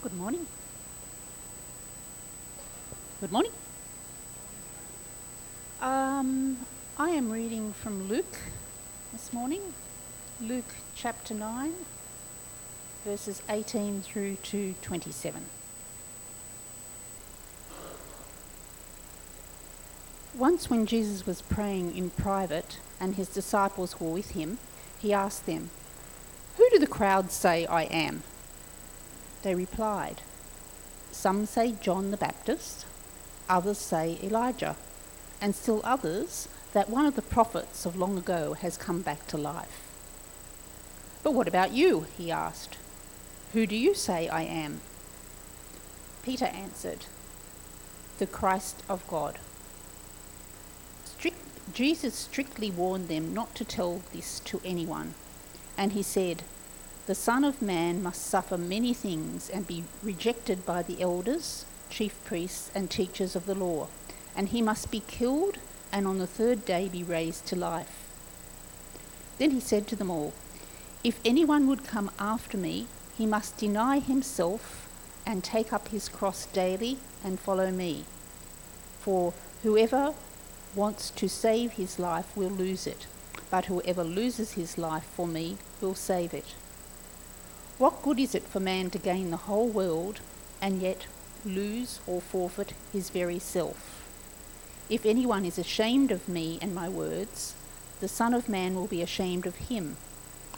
Good morning. Good morning. Um, I am reading from Luke this morning, Luke chapter 9, verses 18 through to 27. Once, when Jesus was praying in private and his disciples were with him, he asked them, Who do the crowds say I am? They replied, Some say John the Baptist, others say Elijah, and still others that one of the prophets of long ago has come back to life. But what about you? he asked. Who do you say I am? Peter answered, The Christ of God. Strict, Jesus strictly warned them not to tell this to anyone, and he said, The Son of Man must suffer many things and be rejected by the elders, chief priests, and teachers of the law, and he must be killed and on the third day be raised to life. Then he said to them all, If anyone would come after me, he must deny himself and take up his cross daily and follow me. For whoever wants to save his life will lose it, but whoever loses his life for me will save it. What good is it for man to gain the whole world and yet lose or forfeit his very self? If anyone is ashamed of me and my words, the Son of Man will be ashamed of him.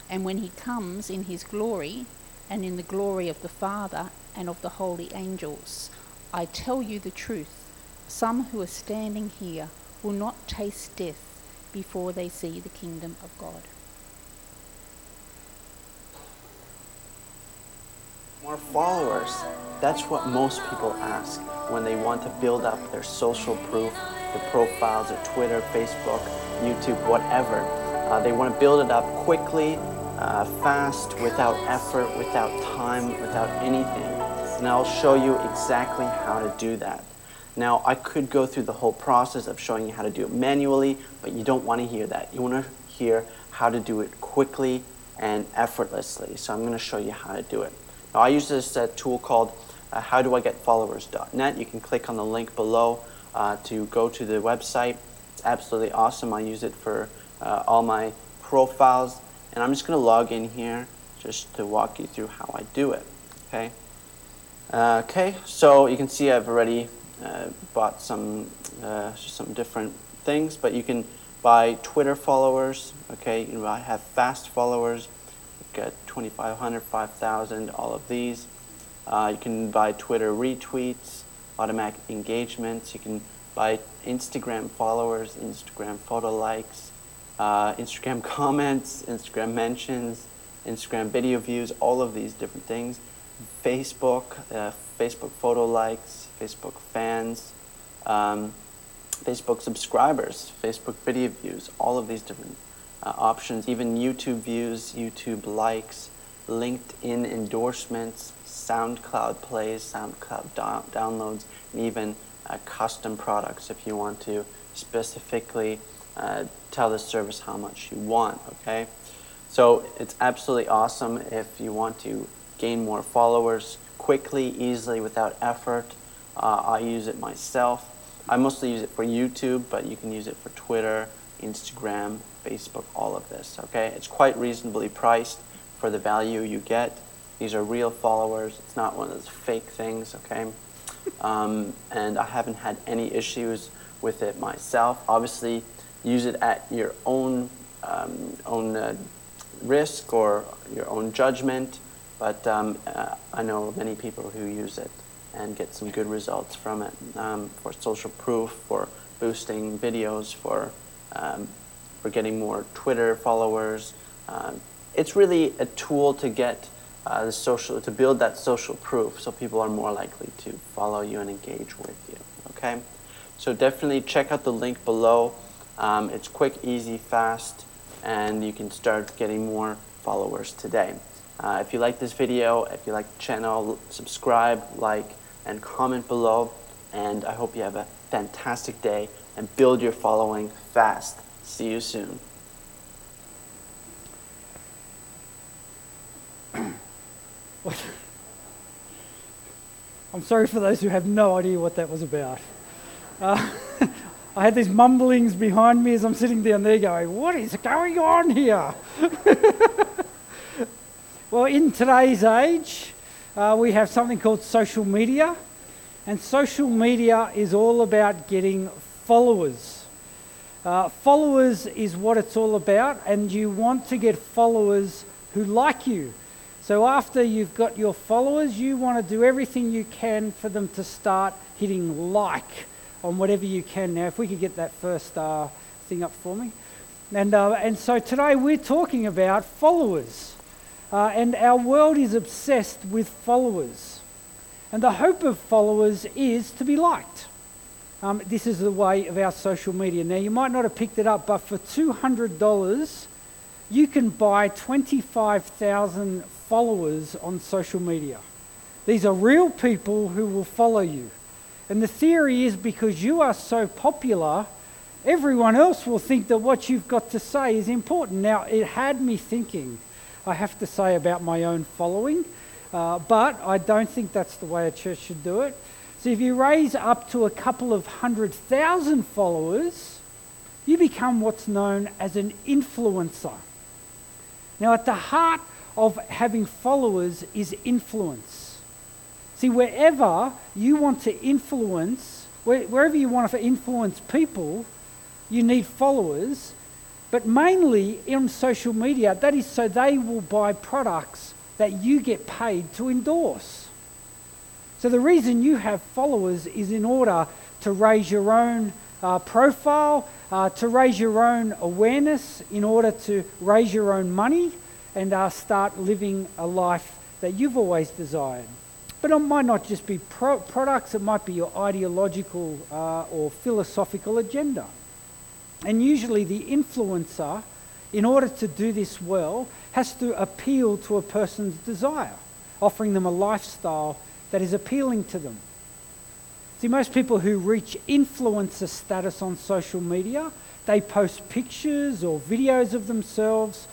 And when he comes in his glory, and in the glory of the Father and of the holy angels, I tell you the truth, some who are standing here will not taste death before they see the kingdom of God. More followers. That's what most people ask when they want to build up their social proof, their profiles, their Twitter, Facebook, YouTube, whatever. Uh, they want to build it up quickly, uh, fast, without effort, without time, without anything. And I'll show you exactly how to do that. Now, I could go through the whole process of showing you how to do it manually, but you don't want to hear that. You want to hear how to do it quickly and effortlessly. So I'm going to show you how to do it. Now, I use this uh, tool called uh, howdoigetfollowers.net. You can click on the link below uh, to go to the website. It's absolutely awesome. I use it for uh, all my profiles. And I'm just going to log in here just to walk you through how I do it. Okay. Uh, okay, so you can see I've already uh, bought some uh, some different things, but you can buy Twitter followers. Okay, you can buy, have fast followers, get 2,500, 5,000, all of these. Uh, you can buy Twitter retweets, automatic engagements. You can buy Instagram followers, Instagram photo likes, uh, Instagram comments, Instagram mentions, Instagram video views, all of these different things. Facebook, uh, Facebook photo likes, Facebook fans, um, Facebook subscribers, Facebook video views, all of these different uh, options, even YouTube views, YouTube likes, LinkedIn endorsements, SoundCloud plays, SoundCloud do- downloads, and even uh, custom products if you want to specifically uh, tell the service how much you want, okay? So it's absolutely awesome if you want to gain more followers quickly, easily, without effort. Uh, I use it myself. I mostly use it for YouTube, but you can use it for Twitter, Instagram, Facebook, all of this. Okay, it's quite reasonably priced for the value you get. These are real followers. It's not one of those fake things. Okay, um, and I haven't had any issues with it myself. Obviously, use it at your own um, own uh, risk or your own judgment. But um, uh, I know many people who use it and get some good results from it um, for social proof, for boosting videos, for um, for getting more Twitter followers. Um, it's really a tool to get uh, the social to build that social proof, so people are more likely to follow you and engage with you. Okay, so definitely check out the link below. Um, it's quick, easy, fast, and you can start getting more followers today. Uh, if you like this video, if you like the channel, subscribe, like, and comment below. And I hope you have a fantastic day and build your following fast. See you soon. I'm sorry for those who have no idea what that was about. Uh, I had these mumblings behind me as I'm sitting down there going, What is going on here? well, in today's age, uh, we have something called social media, and social media is all about getting followers. Uh, followers is what it's all about, and you want to get followers who like you. So, after you've got your followers, you want to do everything you can for them to start hitting like on whatever you can. Now, if we could get that first uh, thing up for me. And, uh, and so today we're talking about followers. Uh, and our world is obsessed with followers. And the hope of followers is to be liked. Um, this is the way of our social media. Now, you might not have picked it up, but for $200, you can buy 25,000 followers on social media. These are real people who will follow you. And the theory is because you are so popular, everyone else will think that what you've got to say is important. Now, it had me thinking, I have to say, about my own following, uh, but I don't think that's the way a church should do it. So if you raise up to a couple of hundred thousand followers, you become what's known as an influencer. Now, at the heart of having followers is influence. See, wherever you want to influence, wherever you want to influence people, you need followers. But mainly in social media, that is so they will buy products that you get paid to endorse. So the reason you have followers is in order to raise your own uh, profile, uh, to raise your own awareness, in order to raise your own money and uh, start living a life that you've always desired. But it might not just be pro- products, it might be your ideological uh, or philosophical agenda. And usually the influencer, in order to do this well, has to appeal to a person's desire, offering them a lifestyle that is appealing to them. See, most people who reach influencer status on social media, they post pictures or videos of themselves,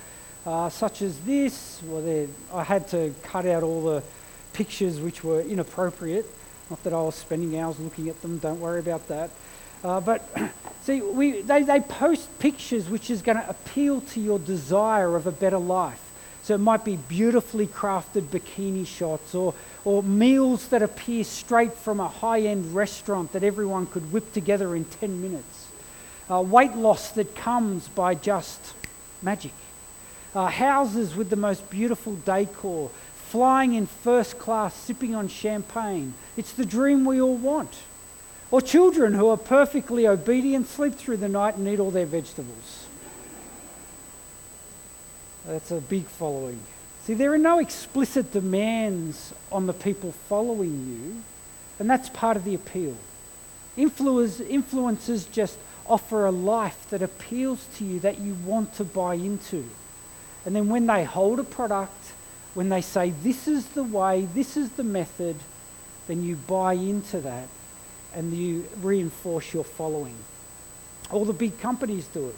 uh, such as this. Well, I had to cut out all the pictures which were inappropriate. Not that I was spending hours looking at them, don't worry about that. Uh, but see, we, they, they post pictures which is going to appeal to your desire of a better life. So it might be beautifully crafted bikini shots or, or meals that appear straight from a high end restaurant that everyone could whip together in 10 minutes. Uh, weight loss that comes by just magic. Uh, houses with the most beautiful decor, flying in first class, sipping on champagne. It's the dream we all want. Or children who are perfectly obedient, sleep through the night, and eat all their vegetables. That's a big following. See, there are no explicit demands on the people following you, and that's part of the appeal. Influencers just offer a life that appeals to you, that you want to buy into. And then when they hold a product when they say, this is the way, this is the method, then you buy into that and you reinforce your following. All the big companies do it.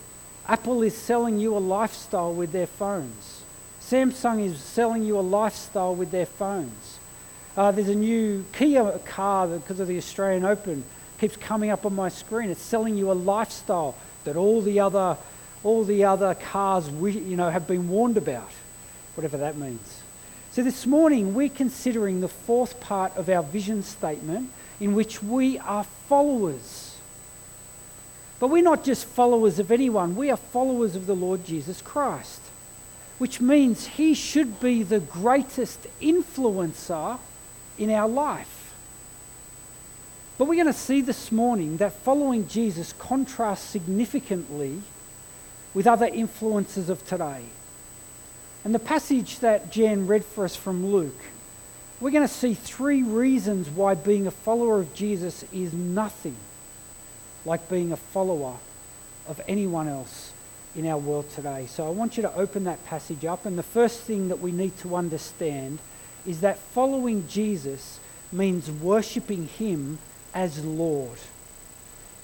Apple is selling you a lifestyle with their phones. Samsung is selling you a lifestyle with their phones. Uh, there's a new Kia car because of the Australian Open keeps coming up on my screen. It's selling you a lifestyle that all the other, all the other cars we, you know, have been warned about, whatever that means. So, this morning we're considering the fourth part of our vision statement in which we are followers. But we're not just followers of anyone, we are followers of the Lord Jesus Christ, which means he should be the greatest influencer in our life. But we're going to see this morning that following Jesus contrasts significantly with other influences of today. And the passage that Jan read for us from Luke, we're going to see three reasons why being a follower of Jesus is nothing like being a follower of anyone else in our world today. So I want you to open that passage up. And the first thing that we need to understand is that following Jesus means worshipping him as Lord.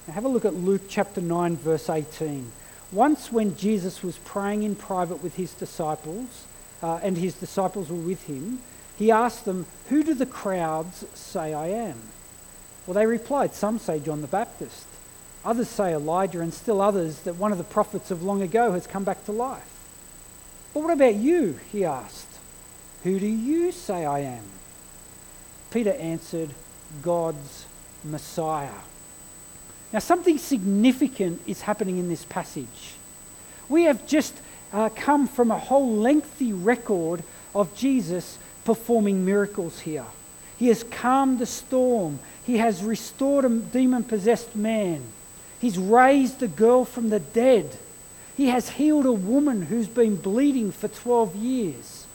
Now have a look at Luke chapter 9, verse 18. Once, when Jesus was praying in private with his disciples, uh, and his disciples were with him, he asked them, Who do the crowds say I am? Well, they replied, Some say John the Baptist, others say Elijah, and still others that one of the prophets of long ago has come back to life. But what about you? He asked. Who do you say I am? Peter answered, God's Messiah. Now, something significant is happening in this passage. We have just uh, come from a whole lengthy record of Jesus performing miracles here. He has calmed the storm. He has restored a demon possessed man. He's raised a girl from the dead. He has healed a woman who's been bleeding for 12 years.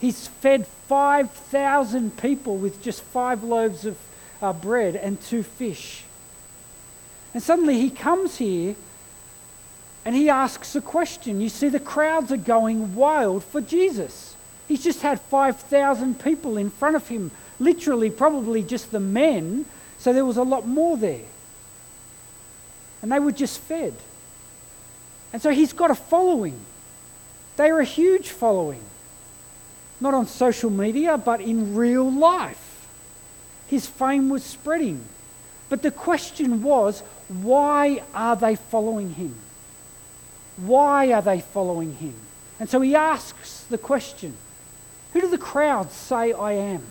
He's fed 5,000 people with just five loaves of uh, bread and two fish. And suddenly he comes here and he asks a question. You see, the crowds are going wild for Jesus. He's just had 5,000 people in front of him, literally, probably just the men, so there was a lot more there. And they were just fed. And so he's got a following. They are a huge following. Not on social media, but in real life. His fame was spreading. But the question was why are they following him? Why are they following him? And so he asks the question Who do the crowds say I am?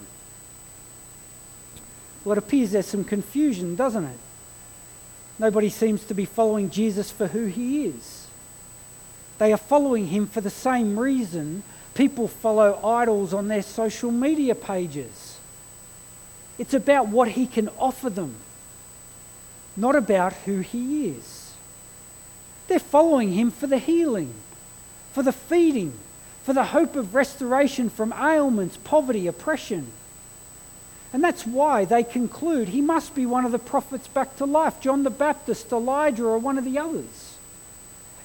Well, it appears there's some confusion, doesn't it? Nobody seems to be following Jesus for who he is. They are following him for the same reason people follow idols on their social media pages. It's about what he can offer them, not about who he is. They're following him for the healing, for the feeding, for the hope of restoration from ailments, poverty, oppression. And that's why they conclude he must be one of the prophets back to life John the Baptist, Elijah, or one of the others.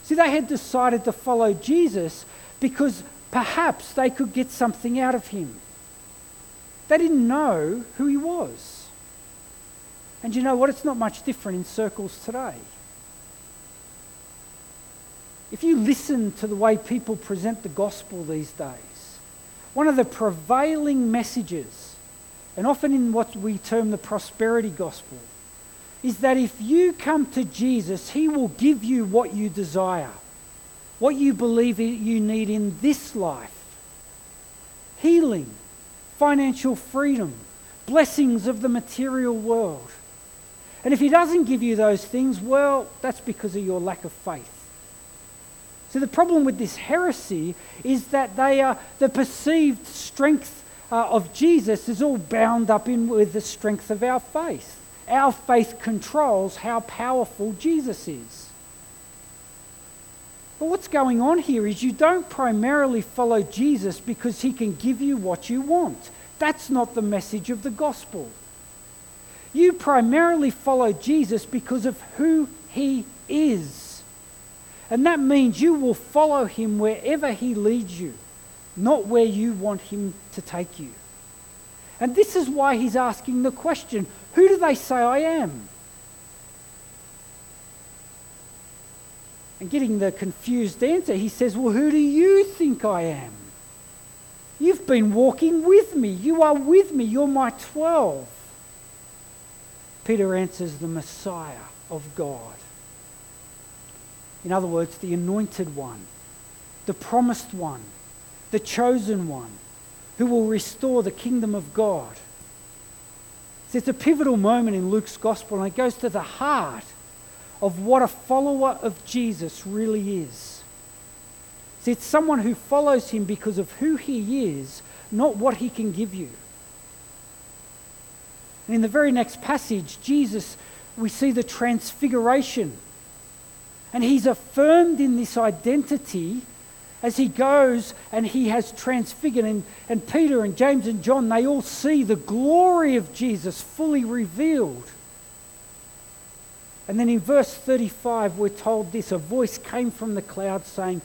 See, they had decided to follow Jesus because perhaps they could get something out of him. They didn't know who he was. And you know what? It's not much different in circles today. If you listen to the way people present the gospel these days, one of the prevailing messages, and often in what we term the prosperity gospel, is that if you come to Jesus, he will give you what you desire, what you believe you need in this life healing, financial freedom, blessings of the material world. And if he doesn't give you those things, well, that's because of your lack of faith. So the problem with this heresy is that they are the perceived strength uh, of Jesus is all bound up in with the strength of our faith. Our faith controls how powerful Jesus is. But what's going on here is you don't primarily follow Jesus because he can give you what you want. That's not the message of the gospel. You primarily follow Jesus because of who he is. And that means you will follow him wherever he leads you, not where you want him to take you. And this is why he's asking the question who do they say I am? And getting the confused answer, he says, Well, who do you think I am? You've been walking with me. You are with me. You're my 12. Peter answers, The Messiah of God. In other words, the anointed one, the promised one, the chosen one, who will restore the kingdom of God. See, it's a pivotal moment in Luke's gospel, and it goes to the heart of what a follower of Jesus really is. See, it's someone who follows him because of who he is, not what he can give you. And in the very next passage, Jesus, we see the transfiguration. And he's affirmed in this identity as he goes and he has transfigured. And, and Peter and James and John, they all see the glory of Jesus fully revealed. And then in verse 35, we're told this a voice came from the cloud saying,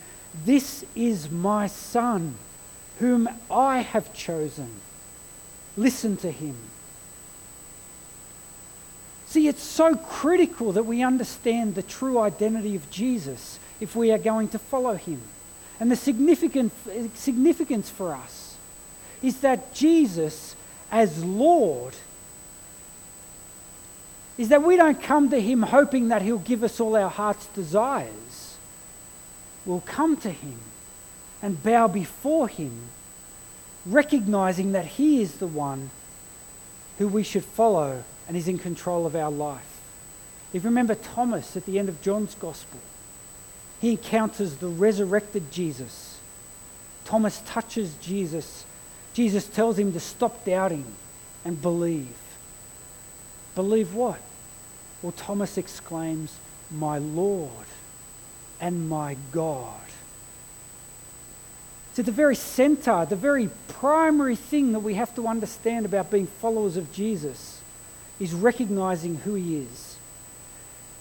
This is my son, whom I have chosen. Listen to him. See, it's so critical that we understand the true identity of Jesus if we are going to follow him. And the significant, significance for us is that Jesus, as Lord, is that we don't come to him hoping that he'll give us all our heart's desires. We'll come to him and bow before him, recognizing that he is the one who we should follow and is in control of our life. If you remember Thomas at the end of John's Gospel, he encounters the resurrected Jesus. Thomas touches Jesus. Jesus tells him to stop doubting and believe. Believe what? Well, Thomas exclaims, My Lord and my God. At the very center, the very primary thing that we have to understand about being followers of Jesus is recognizing who he is.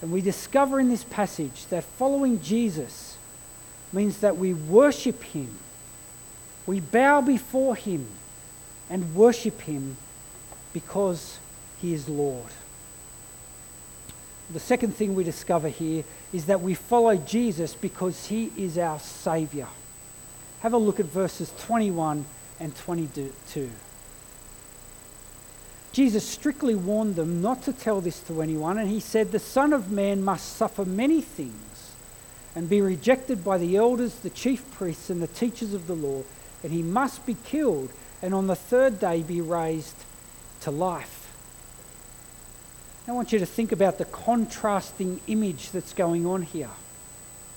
And we discover in this passage that following Jesus means that we worship him, we bow before him and worship him because he is Lord. The second thing we discover here is that we follow Jesus because he is our Saviour. Have a look at verses 21 and 22. Jesus strictly warned them not to tell this to anyone, and he said, The Son of Man must suffer many things and be rejected by the elders, the chief priests, and the teachers of the law, and he must be killed, and on the third day be raised to life. I want you to think about the contrasting image that's going on here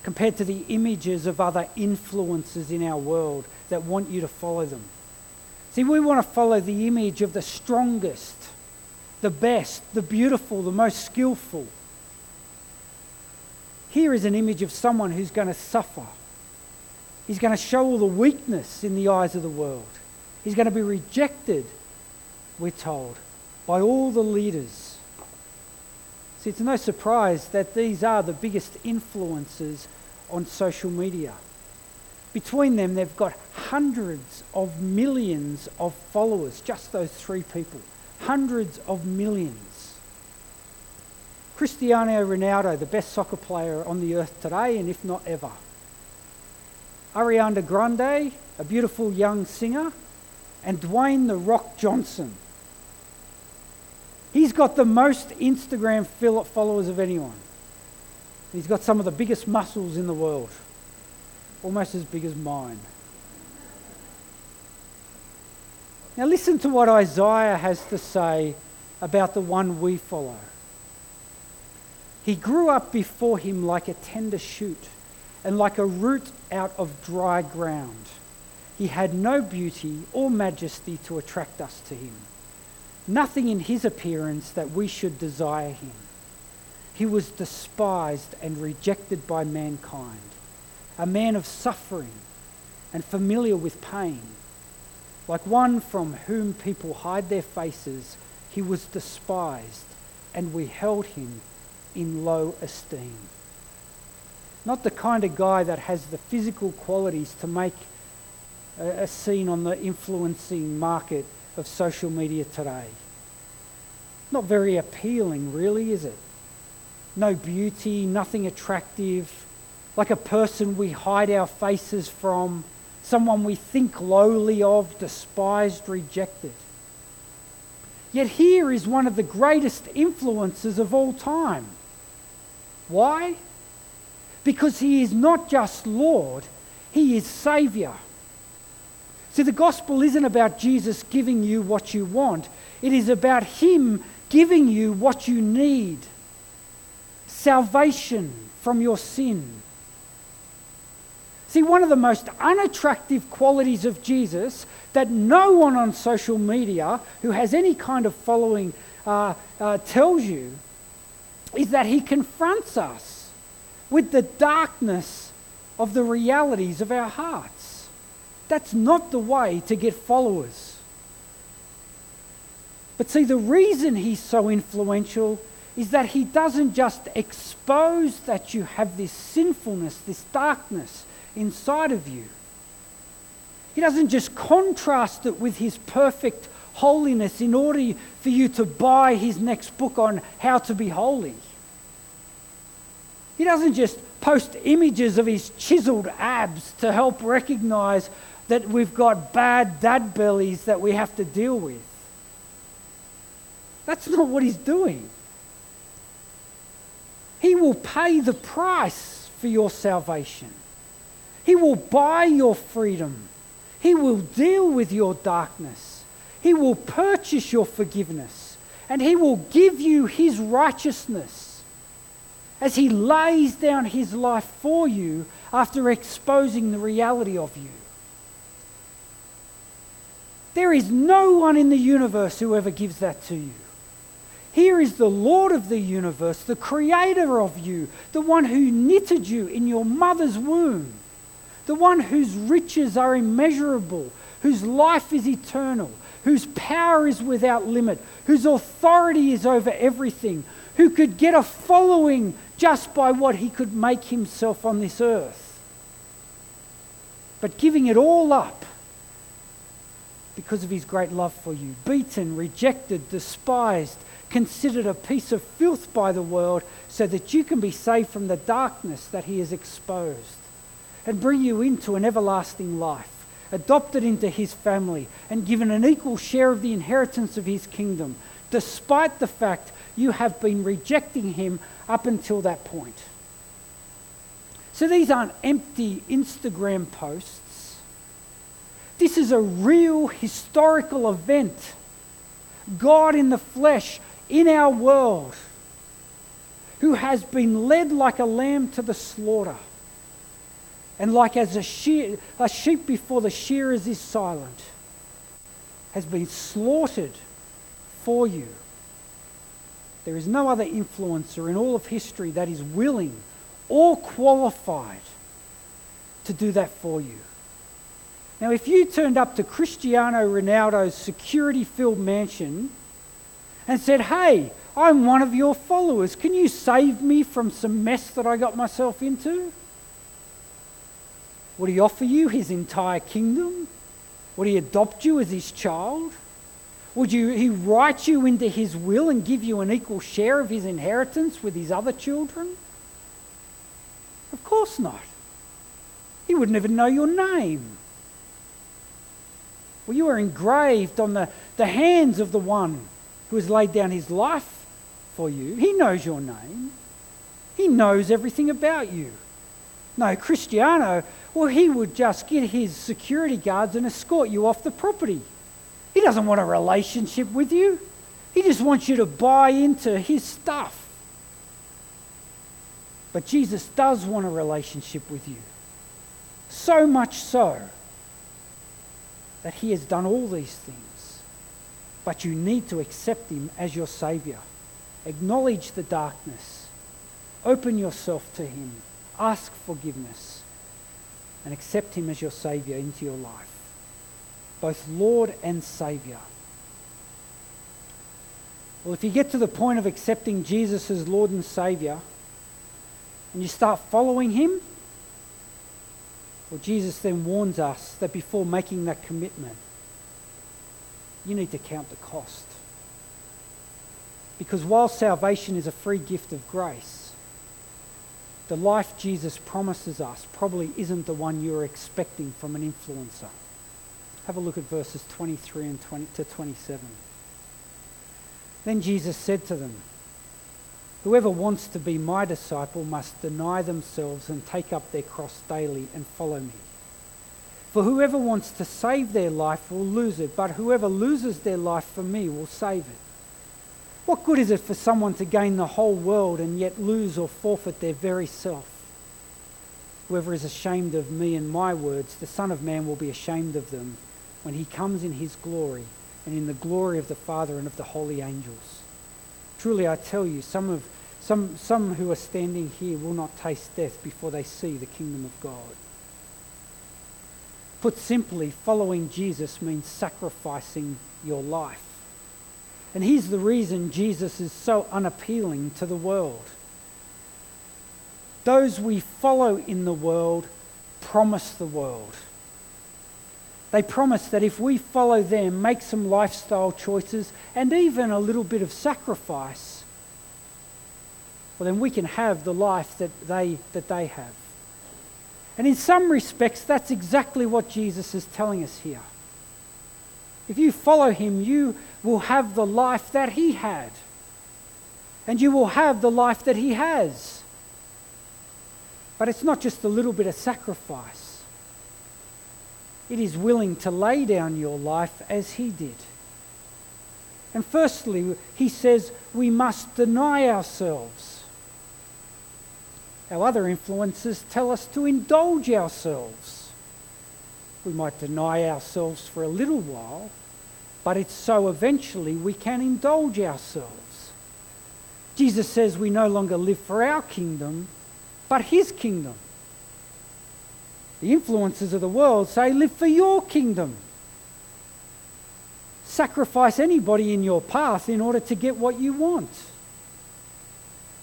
compared to the images of other influences in our world that want you to follow them. See, we want to follow the image of the strongest, the best, the beautiful, the most skillful. Here is an image of someone who's going to suffer. He's going to show all the weakness in the eyes of the world. He's going to be rejected, we're told, by all the leaders. See, it's no surprise that these are the biggest influences on social media. Between them, they've got hundreds of millions of followers, just those three people. Hundreds of millions. Cristiano Ronaldo, the best soccer player on the earth today, and if not ever. Ariana Grande, a beautiful young singer, and Dwayne The Rock Johnson. He's got the most Instagram followers of anyone. He's got some of the biggest muscles in the world almost as big as mine. Now, listen to what Isaiah has to say about the one we follow. He grew up before him like a tender shoot and like a root out of dry ground. He had no beauty or majesty to attract us to him, nothing in his appearance that we should desire him. He was despised and rejected by mankind a man of suffering and familiar with pain. Like one from whom people hide their faces, he was despised, and we held him in low esteem. Not the kind of guy that has the physical qualities to make a, scene on the influencing market of social media today. Not very appealing, really, is it? No beauty, nothing attractive like a person we hide our faces from, someone we think lowly of, despised, rejected. Yet here is one of the greatest influences of all time. Why? Because he is not just Lord, he is Saviour. See, the gospel isn't about Jesus giving you what you want, it is about him giving you what you need salvation from your sin See, one of the most unattractive qualities of Jesus that no one on social media who has any kind of following uh, uh, tells you is that he confronts us with the darkness of the realities of our hearts. That's not the way to get followers. But see, the reason he's so influential is that he doesn't just expose that you have this sinfulness, this darkness inside of you. He doesn't just contrast it with his perfect holiness in order for you to buy his next book on how to be holy. He doesn't just post images of his chiseled abs to help recognize that we've got bad dad bellies that we have to deal with. That's not what he's doing. He will pay the price for your salvation. He will buy your freedom. He will deal with your darkness. He will purchase your forgiveness. And He will give you His righteousness as He lays down His life for you after exposing the reality of you. There is no one in the universe who ever gives that to you. Here is the Lord of the universe, the creator of you, the one who knitted you in your mother's womb, the one whose riches are immeasurable, whose life is eternal, whose power is without limit, whose authority is over everything, who could get a following just by what he could make himself on this earth. But giving it all up because of his great love for you, beaten, rejected, despised, considered a piece of filth by the world, so that you can be saved from the darkness that he has exposed and bring you into an everlasting life, adopted into his family, and given an equal share of the inheritance of his kingdom, despite the fact you have been rejecting him up until that point. So these aren't empty Instagram posts. This is a real historical event. God in the flesh in our world who has been led like a lamb to the slaughter. And like as a, a sheep before the shearers is silent, has been slaughtered for you. There is no other influencer in all of history that is willing or qualified to do that for you. Now, if you turned up to Cristiano Ronaldo's security filled mansion and said, Hey, I'm one of your followers. Can you save me from some mess that I got myself into? Would he offer you his entire kingdom? Would he adopt you as his child? Would you, he write you into his will and give you an equal share of his inheritance with his other children? Of course not. He wouldn't even know your name. Well, you are engraved on the, the hands of the one who has laid down his life for you. He knows your name, he knows everything about you. No, Cristiano, well, he would just get his security guards and escort you off the property. He doesn't want a relationship with you, he just wants you to buy into his stuff. But Jesus does want a relationship with you. So much so that he has done all these things. But you need to accept him as your Saviour. Acknowledge the darkness. Open yourself to him. Ask forgiveness. And accept him as your Saviour into your life. Both Lord and Saviour. Well, if you get to the point of accepting Jesus as Lord and Saviour, and you start following him, well, Jesus then warns us that before making that commitment, you need to count the cost. Because while salvation is a free gift of grace, the life Jesus promises us probably isn't the one you're expecting from an influencer. Have a look at verses 23 and 20 to 27. Then Jesus said to them, Whoever wants to be my disciple must deny themselves and take up their cross daily and follow me. For whoever wants to save their life will lose it, but whoever loses their life for me will save it. What good is it for someone to gain the whole world and yet lose or forfeit their very self? Whoever is ashamed of me and my words, the Son of Man will be ashamed of them when he comes in his glory and in the glory of the Father and of the holy angels. Truly, I tell you, some, of, some, some who are standing here will not taste death before they see the kingdom of God. Put simply, following Jesus means sacrificing your life. And here's the reason Jesus is so unappealing to the world. Those we follow in the world promise the world. They promise that if we follow them, make some lifestyle choices, and even a little bit of sacrifice, well, then we can have the life that they, that they have. And in some respects, that's exactly what Jesus is telling us here. If you follow him, you will have the life that he had. And you will have the life that he has. But it's not just a little bit of sacrifice, it is willing to lay down your life as he did. And firstly, he says we must deny ourselves. Our other influences tell us to indulge ourselves. We might deny ourselves for a little while, but it's so eventually we can indulge ourselves. Jesus says we no longer live for our kingdom, but his kingdom. The influences of the world say live for your kingdom. Sacrifice anybody in your path in order to get what you want.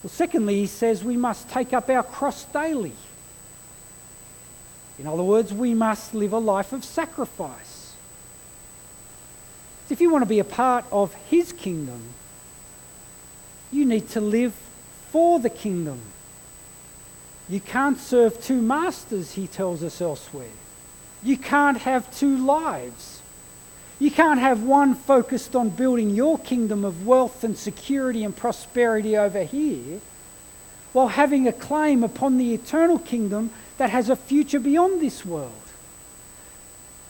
Well, secondly, he says we must take up our cross daily. In other words, we must live a life of sacrifice. If you want to be a part of his kingdom, you need to live for the kingdom. You can't serve two masters, he tells us elsewhere. You can't have two lives. You can't have one focused on building your kingdom of wealth and security and prosperity over here while having a claim upon the eternal kingdom that has a future beyond this world.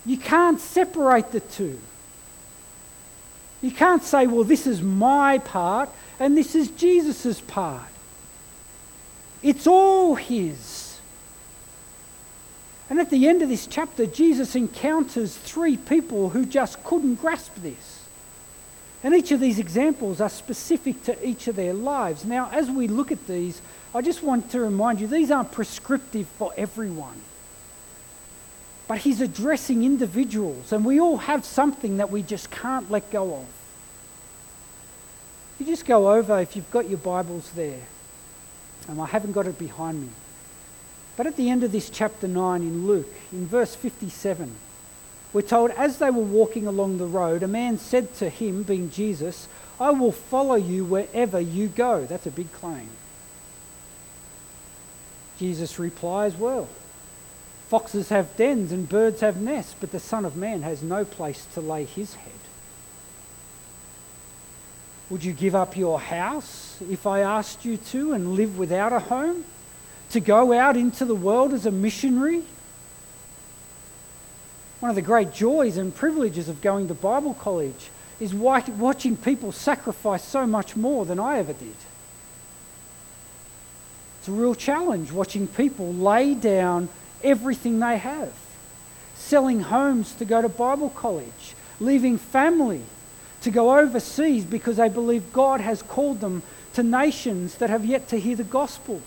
You can't separate the two. You can't say, well, this is my part and this is Jesus' part. It's all His. And at the end of this chapter, Jesus encounters three people who just couldn't grasp this. And each of these examples are specific to each of their lives. Now, as we look at these, I just want to remind you these aren't prescriptive for everyone. But he's addressing individuals, and we all have something that we just can't let go of. You just go over, if you've got your Bibles there, and I haven't got it behind me. But at the end of this chapter 9 in Luke, in verse 57, we're told, as they were walking along the road, a man said to him, being Jesus, I will follow you wherever you go. That's a big claim. Jesus replies, Well, foxes have dens and birds have nests, but the Son of Man has no place to lay his head. Would you give up your house if I asked you to and live without a home? to go out into the world as a missionary. One of the great joys and privileges of going to Bible college is watching people sacrifice so much more than I ever did. It's a real challenge watching people lay down everything they have, selling homes to go to Bible college, leaving family to go overseas because they believe God has called them to nations that have yet to hear the gospel.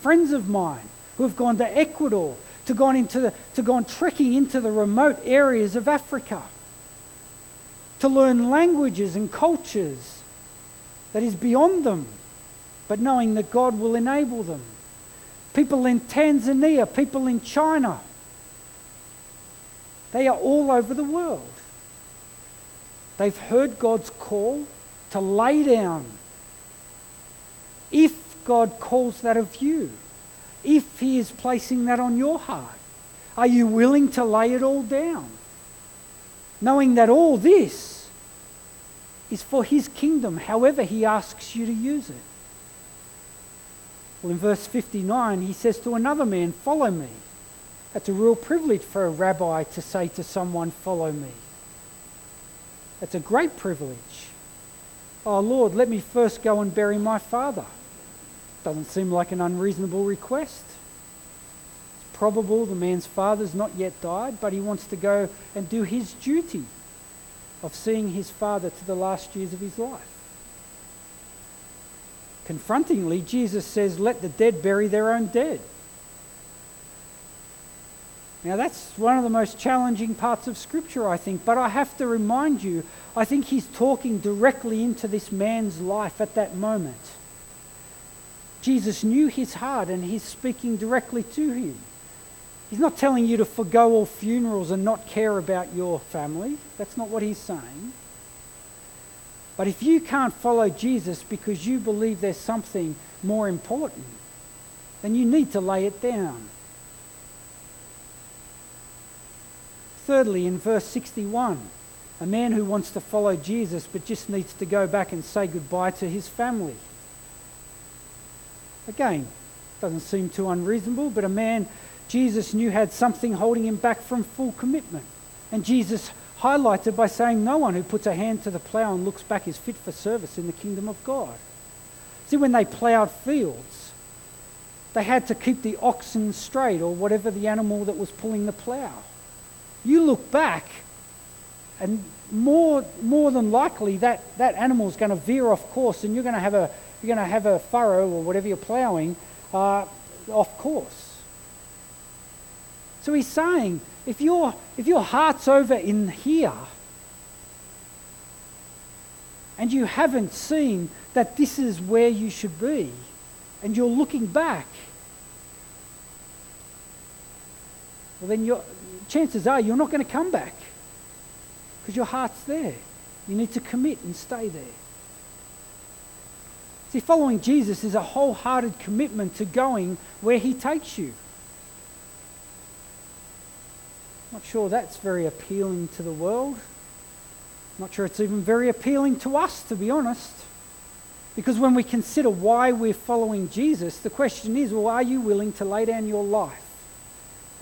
Friends of mine who have gone to Ecuador, to gone into the, to gone trekking into the remote areas of Africa, to learn languages and cultures that is beyond them, but knowing that God will enable them. People in Tanzania, people in China, they are all over the world. They've heard God's call to lay down. If God calls that of you? If He is placing that on your heart, are you willing to lay it all down? Knowing that all this is for His kingdom, however He asks you to use it. Well, in verse 59, He says to another man, Follow me. That's a real privilege for a rabbi to say to someone, Follow me. That's a great privilege. Oh, Lord, let me first go and bury my father. Doesn't seem like an unreasonable request. It's probable the man's father's not yet died, but he wants to go and do his duty of seeing his father to the last years of his life. Confrontingly, Jesus says, Let the dead bury their own dead. Now, that's one of the most challenging parts of Scripture, I think, but I have to remind you, I think he's talking directly into this man's life at that moment. Jesus knew his heart and he's speaking directly to him. He's not telling you to forego all funerals and not care about your family. That's not what he's saying. But if you can't follow Jesus because you believe there's something more important, then you need to lay it down. Thirdly, in verse 61, a man who wants to follow Jesus but just needs to go back and say goodbye to his family. Again, doesn't seem too unreasonable, but a man Jesus knew had something holding him back from full commitment. And Jesus highlights it by saying, No one who puts a hand to the plough and looks back is fit for service in the kingdom of God. See, when they ploughed fields, they had to keep the oxen straight or whatever the animal that was pulling the plough. You look back, and more, more than likely that, that animal is going to veer off course and you're going to have a, you're going to have a furrow or whatever you're ploughing uh, off course. So he's saying, if, your if your heart's over in here and you haven't seen that this is where you should be, and you're looking back, well, then your chances are you're not going to come back because your heart's there. You need to commit and stay there. See, following Jesus is a wholehearted commitment to going where he takes you. Not sure that's very appealing to the world. Not sure it's even very appealing to us, to be honest. Because when we consider why we're following Jesus, the question is well, are you willing to lay down your life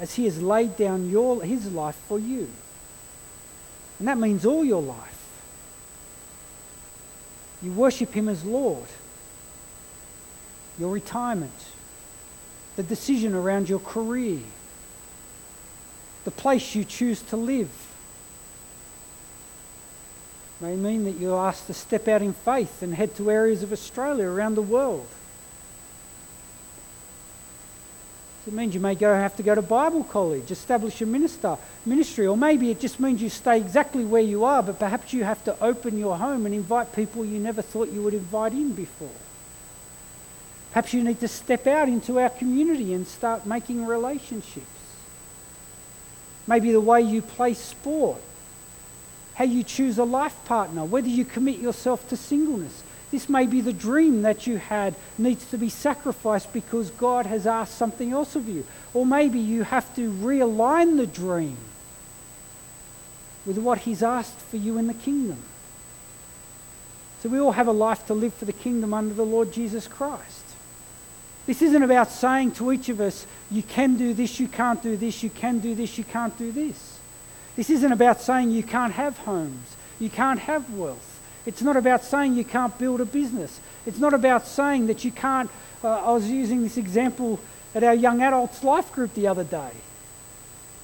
as he has laid down your, his life for you? And that means all your life. You worship him as Lord. Your retirement, the decision around your career, the place you choose to live. May mean that you're asked to step out in faith and head to areas of Australia around the world. It means you may go have to go to Bible college, establish a minister ministry, or maybe it just means you stay exactly where you are, but perhaps you have to open your home and invite people you never thought you would invite in before. Perhaps you need to step out into our community and start making relationships. Maybe the way you play sport, how you choose a life partner, whether you commit yourself to singleness. This may be the dream that you had needs to be sacrificed because God has asked something else of you. Or maybe you have to realign the dream with what He's asked for you in the kingdom. So we all have a life to live for the kingdom under the Lord Jesus Christ. This isn't about saying to each of us, you can do this, you can't do this, you can do this, you can't do this. This isn't about saying you can't have homes, you can't have wealth. It's not about saying you can't build a business. It's not about saying that you can't. Uh, I was using this example at our young adults life group the other day.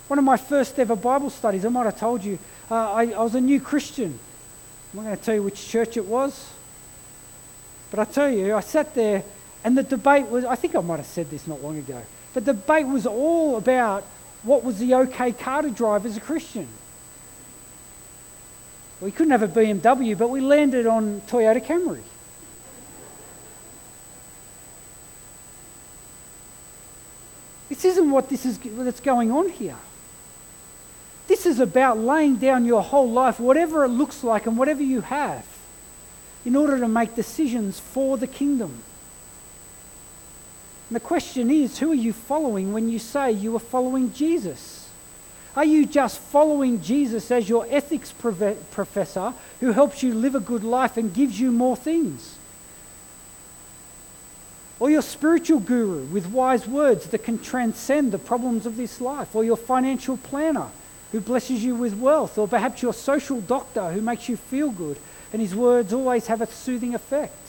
One of my first ever Bible studies, I might have told you, uh, I, I was a new Christian. I'm not going to tell you which church it was. But I tell you, I sat there and the debate was, I think I might have said this not long ago, but the debate was all about what was the okay car to drive as a Christian. We couldn't have a BMW, but we landed on Toyota Camry. This isn't what this is that's going on here. This is about laying down your whole life, whatever it looks like and whatever you have, in order to make decisions for the kingdom. And the question is who are you following when you say you are following Jesus? Are you just following Jesus as your ethics professor who helps you live a good life and gives you more things? Or your spiritual guru with wise words that can transcend the problems of this life? Or your financial planner who blesses you with wealth? Or perhaps your social doctor who makes you feel good and his words always have a soothing effect?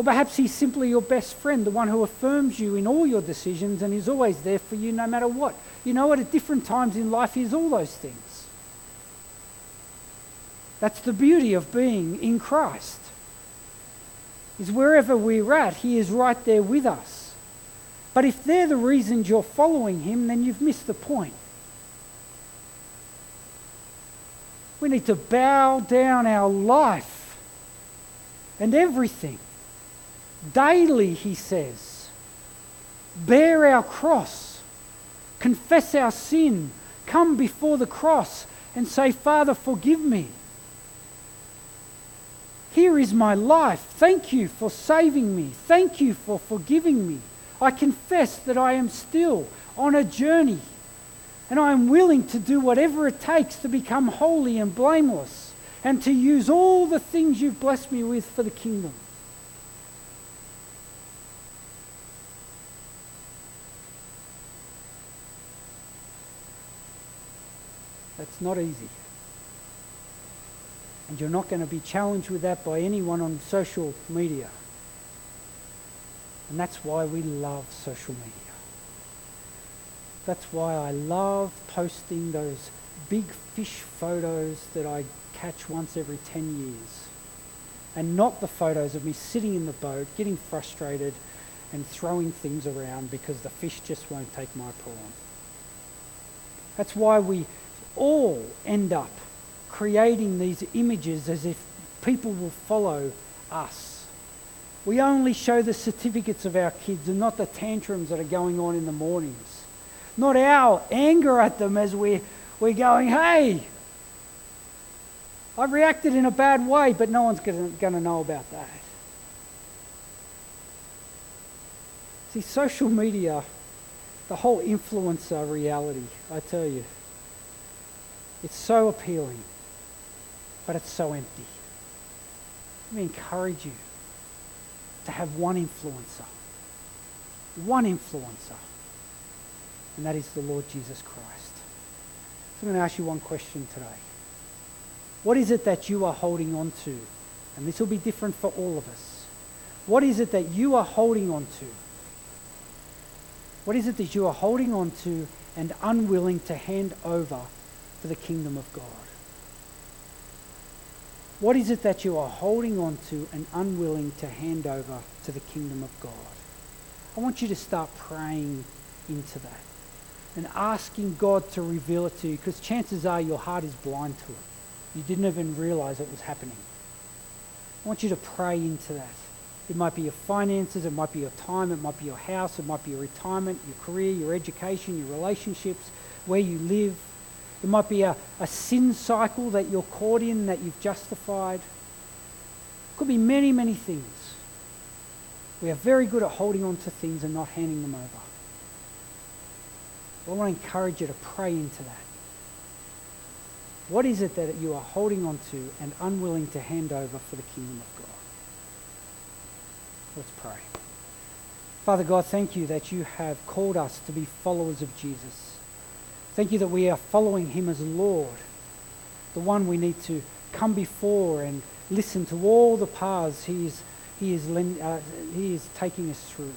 Or perhaps he's simply your best friend, the one who affirms you in all your decisions and is always there for you no matter what. You know what? At different times in life, he is all those things. That's the beauty of being in Christ. Is wherever we're at, he is right there with us. But if they're the reasons you're following him, then you've missed the point. We need to bow down our life and everything Daily, he says, bear our cross, confess our sin, come before the cross and say, Father, forgive me. Here is my life. Thank you for saving me. Thank you for forgiving me. I confess that I am still on a journey And I am willing to do whatever it takes to become holy and blameless and to use all the things you've blessed me with for the kingdom. That's not easy. And you're not going to be challenged with that by anyone on social media. And that's why we love social media. That's why I love posting those big fish photos that I catch once every 10 years. And not the photos of me sitting in the boat, getting frustrated and throwing things around because the fish just won't take my prawn. That's why we all end up creating these images as if people will follow us. We only show the certificates of our kids and not the tantrums that are going on in the mornings. Not our anger at them as we're, we're going, hey, I reacted in a bad way, but no one's going to know about that. See, social media, the whole influencer reality, I tell you, it's so appealing, but it's so empty. Let me encourage you to have one influencer. One influencer. And that is the Lord Jesus Christ. So I'm going to ask you one question today. What is it that you are holding on to? And this will be different for all of us. What is it that you are holding on to? What is it that you are holding on to and unwilling to hand over for the kingdom of God? What is it that you are holding on to and unwilling to hand over to the kingdom of God? I want you to start praying into that and asking God to reveal it to you because chances are your heart is blind to it. You didn't even realize it was happening. I want you to pray into that. It might be your finances, it might be your time, it might be your house, it might be your retirement, your career, your education, your relationships, where you live. It might be a, a sin cycle that you're caught in that you've justified. It could be many, many things. We are very good at holding on to things and not handing them over. I want to encourage you to pray into that. What is it that you are holding on to and unwilling to hand over for the kingdom of God? Let's pray. Father God, thank you that you have called us to be followers of Jesus. Thank you that we are following him as Lord, the one we need to come before and listen to all the paths he is, he is, uh, he is taking us through.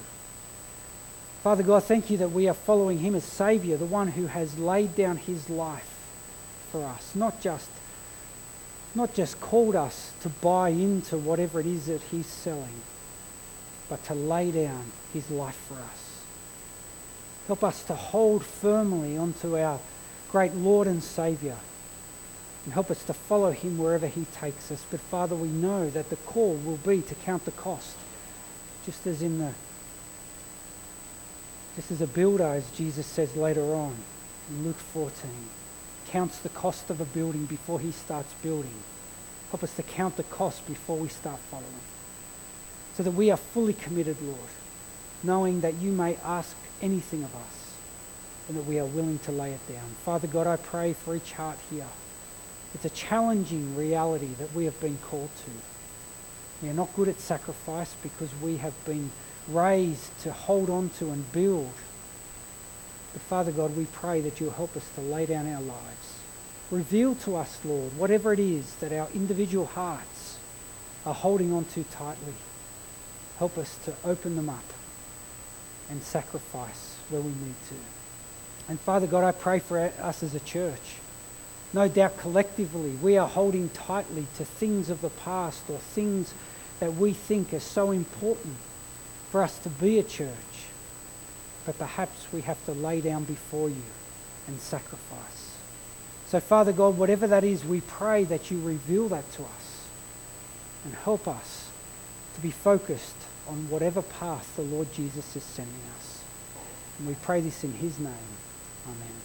Father God, thank you that we are following him as Saviour, the one who has laid down his life for us, not just, not just called us to buy into whatever it is that he's selling, but to lay down his life for us. Help us to hold firmly onto our great Lord and Saviour. And help us to follow him wherever he takes us. But Father, we know that the call will be to count the cost. Just as in the just as a builder, as Jesus says later on in Luke 14, counts the cost of a building before he starts building. Help us to count the cost before we start following. So that we are fully committed, Lord, knowing that you may ask anything of us and that we are willing to lay it down. Father God, I pray for each heart here. It's a challenging reality that we have been called to. We are not good at sacrifice because we have been raised to hold on to and build. But Father God, we pray that you'll help us to lay down our lives. Reveal to us, Lord, whatever it is that our individual hearts are holding on to tightly. Help us to open them up and sacrifice where we need to. And Father God, I pray for us as a church. No doubt collectively we are holding tightly to things of the past or things that we think are so important for us to be a church, but perhaps we have to lay down before you and sacrifice. So, Father God, whatever that is, we pray that you reveal that to us and help us to be focused on whatever path the Lord Jesus is sending us. And we pray this in his name. Amen.